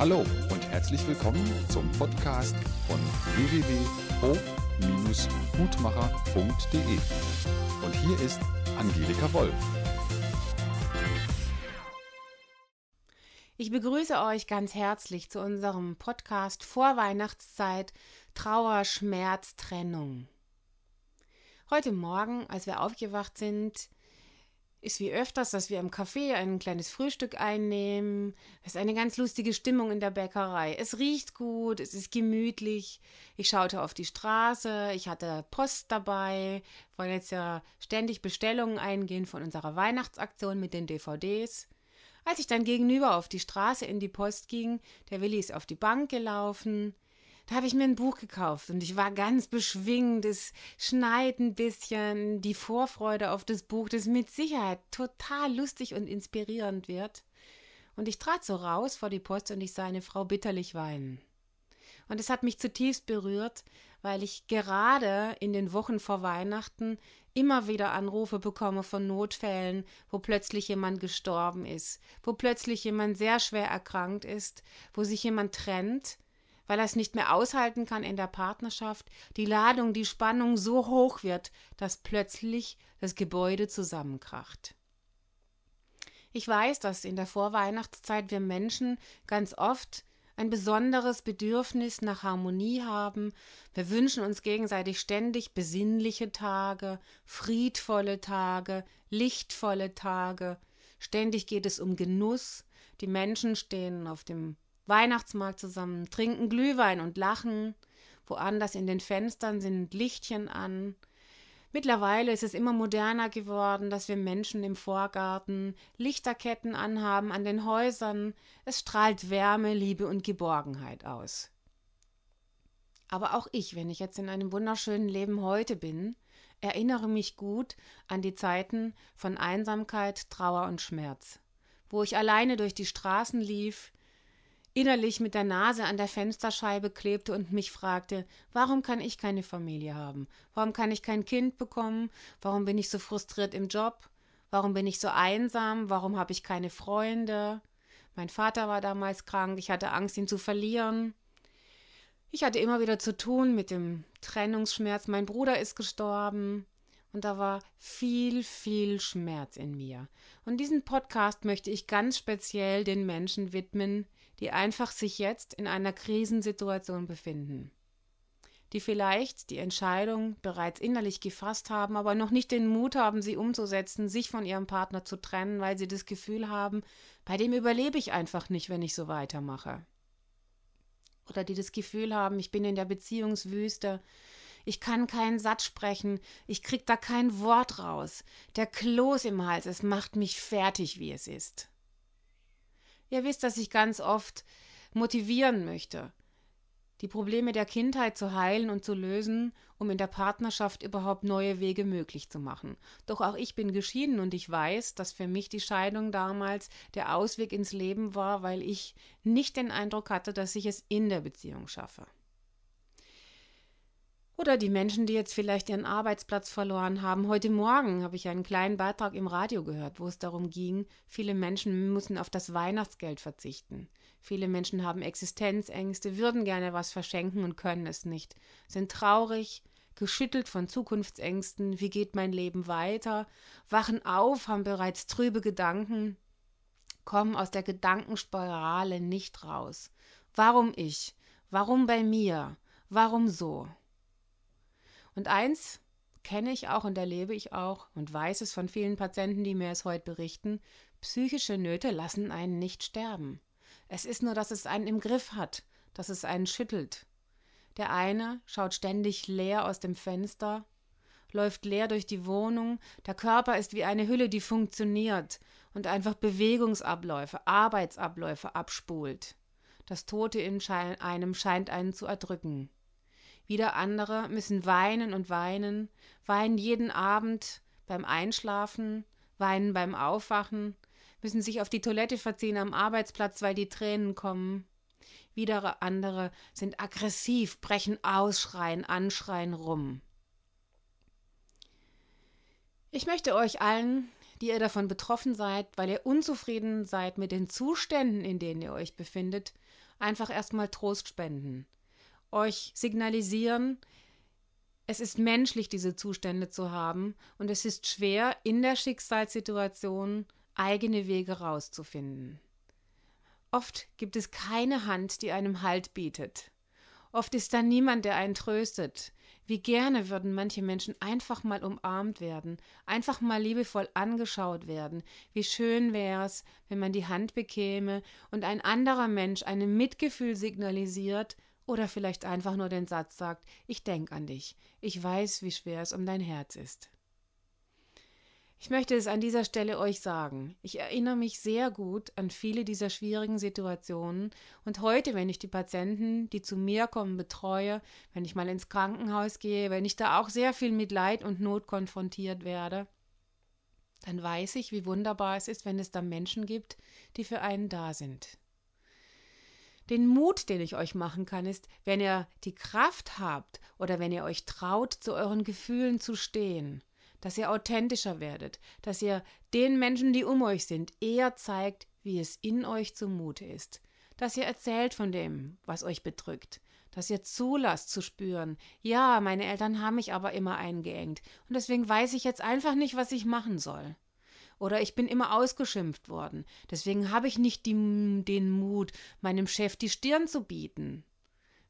Hallo und herzlich willkommen zum Podcast von www.pro-gutmacher.de. Und hier ist Angelika Wolf. Ich begrüße euch ganz herzlich zu unserem Podcast Vorweihnachtszeit Trauer, Schmerz, Trennung. Heute Morgen, als wir aufgewacht sind, ist wie öfters, dass wir im Café ein kleines Frühstück einnehmen. Es ist eine ganz lustige Stimmung in der Bäckerei. Es riecht gut, es ist gemütlich. Ich schaute auf die Straße, ich hatte Post dabei, wollen jetzt ja ständig Bestellungen eingehen von unserer Weihnachtsaktion mit den DVDs. Als ich dann gegenüber auf die Straße in die Post ging, der Willi ist auf die Bank gelaufen, da habe ich mir ein Buch gekauft und ich war ganz beschwingt. Es schneit ein bisschen. Die Vorfreude auf das Buch, das mit Sicherheit total lustig und inspirierend wird. Und ich trat so raus vor die Post und ich sah eine Frau bitterlich weinen. Und es hat mich zutiefst berührt, weil ich gerade in den Wochen vor Weihnachten immer wieder Anrufe bekomme von Notfällen, wo plötzlich jemand gestorben ist, wo plötzlich jemand sehr schwer erkrankt ist, wo sich jemand trennt weil er es nicht mehr aushalten kann in der Partnerschaft, die Ladung, die Spannung so hoch wird, dass plötzlich das Gebäude zusammenkracht. Ich weiß, dass in der Vorweihnachtszeit wir Menschen ganz oft ein besonderes Bedürfnis nach Harmonie haben. Wir wünschen uns gegenseitig ständig besinnliche Tage, friedvolle Tage, lichtvolle Tage. Ständig geht es um Genuss. Die Menschen stehen auf dem Weihnachtsmarkt zusammen, trinken Glühwein und lachen. Woanders in den Fenstern sind Lichtchen an. Mittlerweile ist es immer moderner geworden, dass wir Menschen im Vorgarten Lichterketten anhaben an den Häusern. Es strahlt Wärme, Liebe und Geborgenheit aus. Aber auch ich, wenn ich jetzt in einem wunderschönen Leben heute bin, erinnere mich gut an die Zeiten von Einsamkeit, Trauer und Schmerz, wo ich alleine durch die Straßen lief, innerlich mit der Nase an der Fensterscheibe klebte und mich fragte, warum kann ich keine Familie haben? Warum kann ich kein Kind bekommen? Warum bin ich so frustriert im Job? Warum bin ich so einsam? Warum habe ich keine Freunde? Mein Vater war damals krank, ich hatte Angst, ihn zu verlieren. Ich hatte immer wieder zu tun mit dem Trennungsschmerz. Mein Bruder ist gestorben. Und da war viel, viel Schmerz in mir. Und diesen Podcast möchte ich ganz speziell den Menschen widmen, die einfach sich jetzt in einer Krisensituation befinden, die vielleicht die Entscheidung bereits innerlich gefasst haben, aber noch nicht den Mut haben, sie umzusetzen, sich von ihrem Partner zu trennen, weil sie das Gefühl haben, bei dem überlebe ich einfach nicht, wenn ich so weitermache. Oder die das Gefühl haben, ich bin in der Beziehungswüste, ich kann keinen Satz sprechen, ich krieg da kein Wort raus. Der Kloß im Hals, es macht mich fertig, wie es ist. Ihr wisst, dass ich ganz oft motivieren möchte, die Probleme der Kindheit zu heilen und zu lösen, um in der Partnerschaft überhaupt neue Wege möglich zu machen. Doch auch ich bin geschieden und ich weiß, dass für mich die Scheidung damals der Ausweg ins Leben war, weil ich nicht den Eindruck hatte, dass ich es in der Beziehung schaffe. Oder die Menschen, die jetzt vielleicht ihren Arbeitsplatz verloren haben. Heute Morgen habe ich einen kleinen Beitrag im Radio gehört, wo es darum ging, viele Menschen müssen auf das Weihnachtsgeld verzichten. Viele Menschen haben Existenzängste, würden gerne was verschenken und können es nicht, sind traurig, geschüttelt von Zukunftsängsten, wie geht mein Leben weiter, wachen auf, haben bereits trübe Gedanken, kommen aus der Gedankenspirale nicht raus. Warum ich? Warum bei mir? Warum so? Und eins kenne ich auch und erlebe ich auch und weiß es von vielen Patienten, die mir es heute berichten, psychische Nöte lassen einen nicht sterben. Es ist nur, dass es einen im Griff hat, dass es einen schüttelt. Der eine schaut ständig leer aus dem Fenster, läuft leer durch die Wohnung, der Körper ist wie eine Hülle, die funktioniert und einfach Bewegungsabläufe, Arbeitsabläufe abspult. Das Tote in einem scheint einen zu erdrücken. Wieder andere müssen weinen und weinen, weinen jeden Abend beim Einschlafen, weinen beim Aufwachen, müssen sich auf die Toilette verziehen am Arbeitsplatz, weil die Tränen kommen. Wieder andere sind aggressiv, brechen aus, schreien, anschreien rum. Ich möchte euch allen, die ihr davon betroffen seid, weil ihr unzufrieden seid mit den Zuständen, in denen ihr euch befindet, einfach erstmal Trost spenden, euch signalisieren, es ist menschlich, diese Zustände zu haben, und es ist schwer, in der Schicksalssituation eigene Wege rauszufinden. Oft gibt es keine Hand, die einem Halt bietet. Oft ist da niemand, der einen tröstet. Wie gerne würden manche Menschen einfach mal umarmt werden, einfach mal liebevoll angeschaut werden. Wie schön wäre es, wenn man die Hand bekäme und ein anderer Mensch einem Mitgefühl signalisiert oder vielleicht einfach nur den Satz sagt, ich denk an dich, ich weiß, wie schwer es um dein Herz ist. Ich möchte es an dieser Stelle euch sagen. Ich erinnere mich sehr gut an viele dieser schwierigen Situationen und heute, wenn ich die Patienten, die zu mir kommen, betreue, wenn ich mal ins Krankenhaus gehe, wenn ich da auch sehr viel mit Leid und Not konfrontiert werde, dann weiß ich, wie wunderbar es ist, wenn es da Menschen gibt, die für einen da sind. Den Mut, den ich euch machen kann, ist, wenn ihr die Kraft habt oder wenn ihr euch traut, zu euren Gefühlen zu stehen dass ihr authentischer werdet, dass ihr den Menschen, die um euch sind, eher zeigt, wie es in euch zumute ist, dass ihr erzählt von dem, was euch bedrückt, dass ihr zulasst zu spüren, ja, meine Eltern haben mich aber immer eingeengt, und deswegen weiß ich jetzt einfach nicht, was ich machen soll. Oder ich bin immer ausgeschimpft worden, deswegen habe ich nicht die, den Mut, meinem Chef die Stirn zu bieten.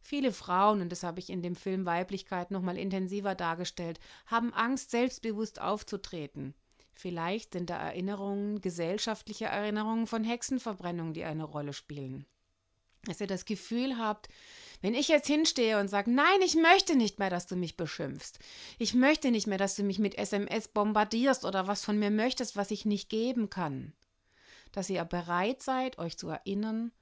Viele Frauen, und das habe ich in dem Film Weiblichkeit nochmal intensiver dargestellt, haben Angst, selbstbewusst aufzutreten. Vielleicht sind da Erinnerungen, gesellschaftliche Erinnerungen von Hexenverbrennungen, die eine Rolle spielen. Dass ihr das Gefühl habt, wenn ich jetzt hinstehe und sage, nein, ich möchte nicht mehr, dass du mich beschimpfst. Ich möchte nicht mehr, dass du mich mit SMS bombardierst oder was von mir möchtest, was ich nicht geben kann. Dass ihr bereit seid, euch zu erinnern,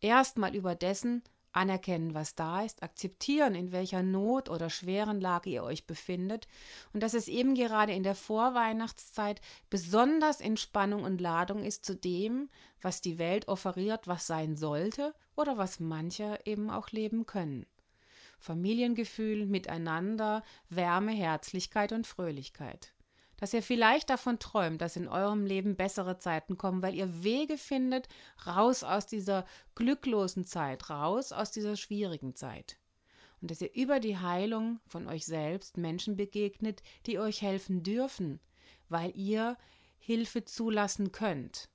erstmal über dessen, anerkennen, was da ist, akzeptieren, in welcher Not oder schweren Lage ihr euch befindet und dass es eben gerade in der Vorweihnachtszeit besonders in Spannung und Ladung ist zu dem, was die Welt offeriert, was sein sollte oder was manche eben auch leben können. Familiengefühl, Miteinander, Wärme, Herzlichkeit und Fröhlichkeit dass ihr vielleicht davon träumt, dass in eurem Leben bessere Zeiten kommen, weil ihr Wege findet, raus aus dieser glücklosen Zeit, raus aus dieser schwierigen Zeit. Und dass ihr über die Heilung von euch selbst Menschen begegnet, die euch helfen dürfen, weil ihr Hilfe zulassen könnt.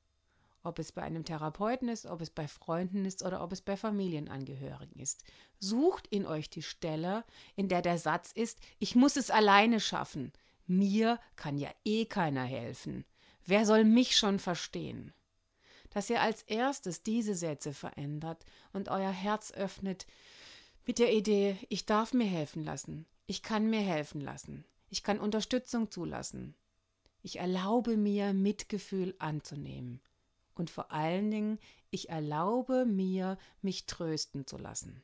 Ob es bei einem Therapeuten ist, ob es bei Freunden ist oder ob es bei Familienangehörigen ist. Sucht in euch die Stelle, in der der Satz ist, ich muss es alleine schaffen. Mir kann ja eh keiner helfen. Wer soll mich schon verstehen? Dass ihr als erstes diese Sätze verändert und euer Herz öffnet mit der Idee, ich darf mir helfen lassen, ich kann mir helfen lassen, ich kann Unterstützung zulassen, ich erlaube mir Mitgefühl anzunehmen und vor allen Dingen, ich erlaube mir, mich trösten zu lassen.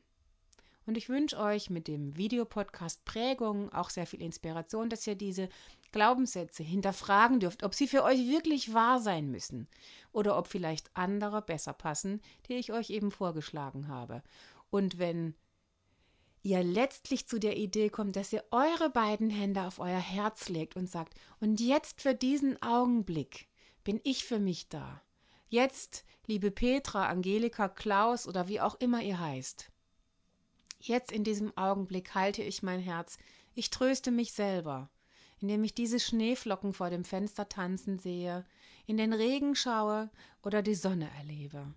Und ich wünsche euch mit dem Videopodcast Prägung auch sehr viel Inspiration, dass ihr diese Glaubenssätze hinterfragen dürft, ob sie für euch wirklich wahr sein müssen oder ob vielleicht andere besser passen, die ich euch eben vorgeschlagen habe. Und wenn ihr letztlich zu der Idee kommt, dass ihr eure beiden Hände auf euer Herz legt und sagt, und jetzt für diesen Augenblick bin ich für mich da. Jetzt, liebe Petra, Angelika, Klaus oder wie auch immer ihr heißt, Jetzt in diesem Augenblick halte ich mein Herz. Ich tröste mich selber, indem ich diese Schneeflocken vor dem Fenster tanzen sehe, in den Regen schaue oder die Sonne erlebe.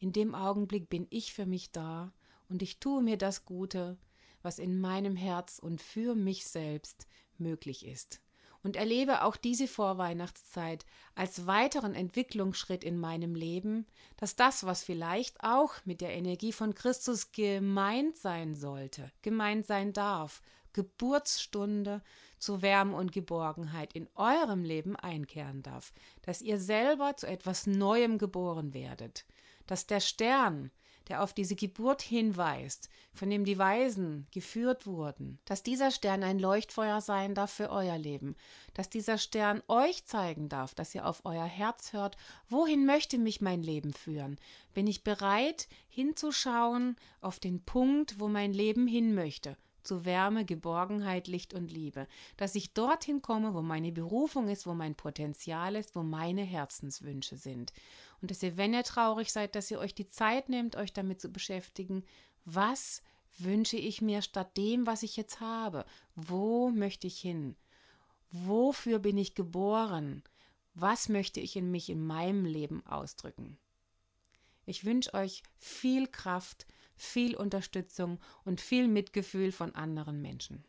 In dem Augenblick bin ich für mich da und ich tue mir das Gute, was in meinem Herz und für mich selbst möglich ist und erlebe auch diese Vorweihnachtszeit als weiteren Entwicklungsschritt in meinem Leben, dass das, was vielleicht auch mit der Energie von Christus gemeint sein sollte, gemeint sein darf, Geburtsstunde zu Wärme und Geborgenheit in eurem Leben einkehren darf, dass ihr selber zu etwas Neuem geboren werdet, dass der Stern, der auf diese Geburt hinweist, von dem die Weisen geführt wurden, dass dieser Stern ein Leuchtfeuer sein darf für euer Leben, dass dieser Stern euch zeigen darf, dass ihr auf euer Herz hört, wohin möchte mich mein Leben führen? Bin ich bereit, hinzuschauen auf den Punkt, wo mein Leben hin möchte? zu Wärme, Geborgenheit, Licht und Liebe. Dass ich dorthin komme, wo meine Berufung ist, wo mein Potenzial ist, wo meine Herzenswünsche sind. Und dass ihr, wenn ihr traurig seid, dass ihr euch die Zeit nehmt, euch damit zu beschäftigen, was wünsche ich mir statt dem, was ich jetzt habe? Wo möchte ich hin? Wofür bin ich geboren? Was möchte ich in mich in meinem Leben ausdrücken? Ich wünsche euch viel Kraft, viel Unterstützung und viel Mitgefühl von anderen Menschen.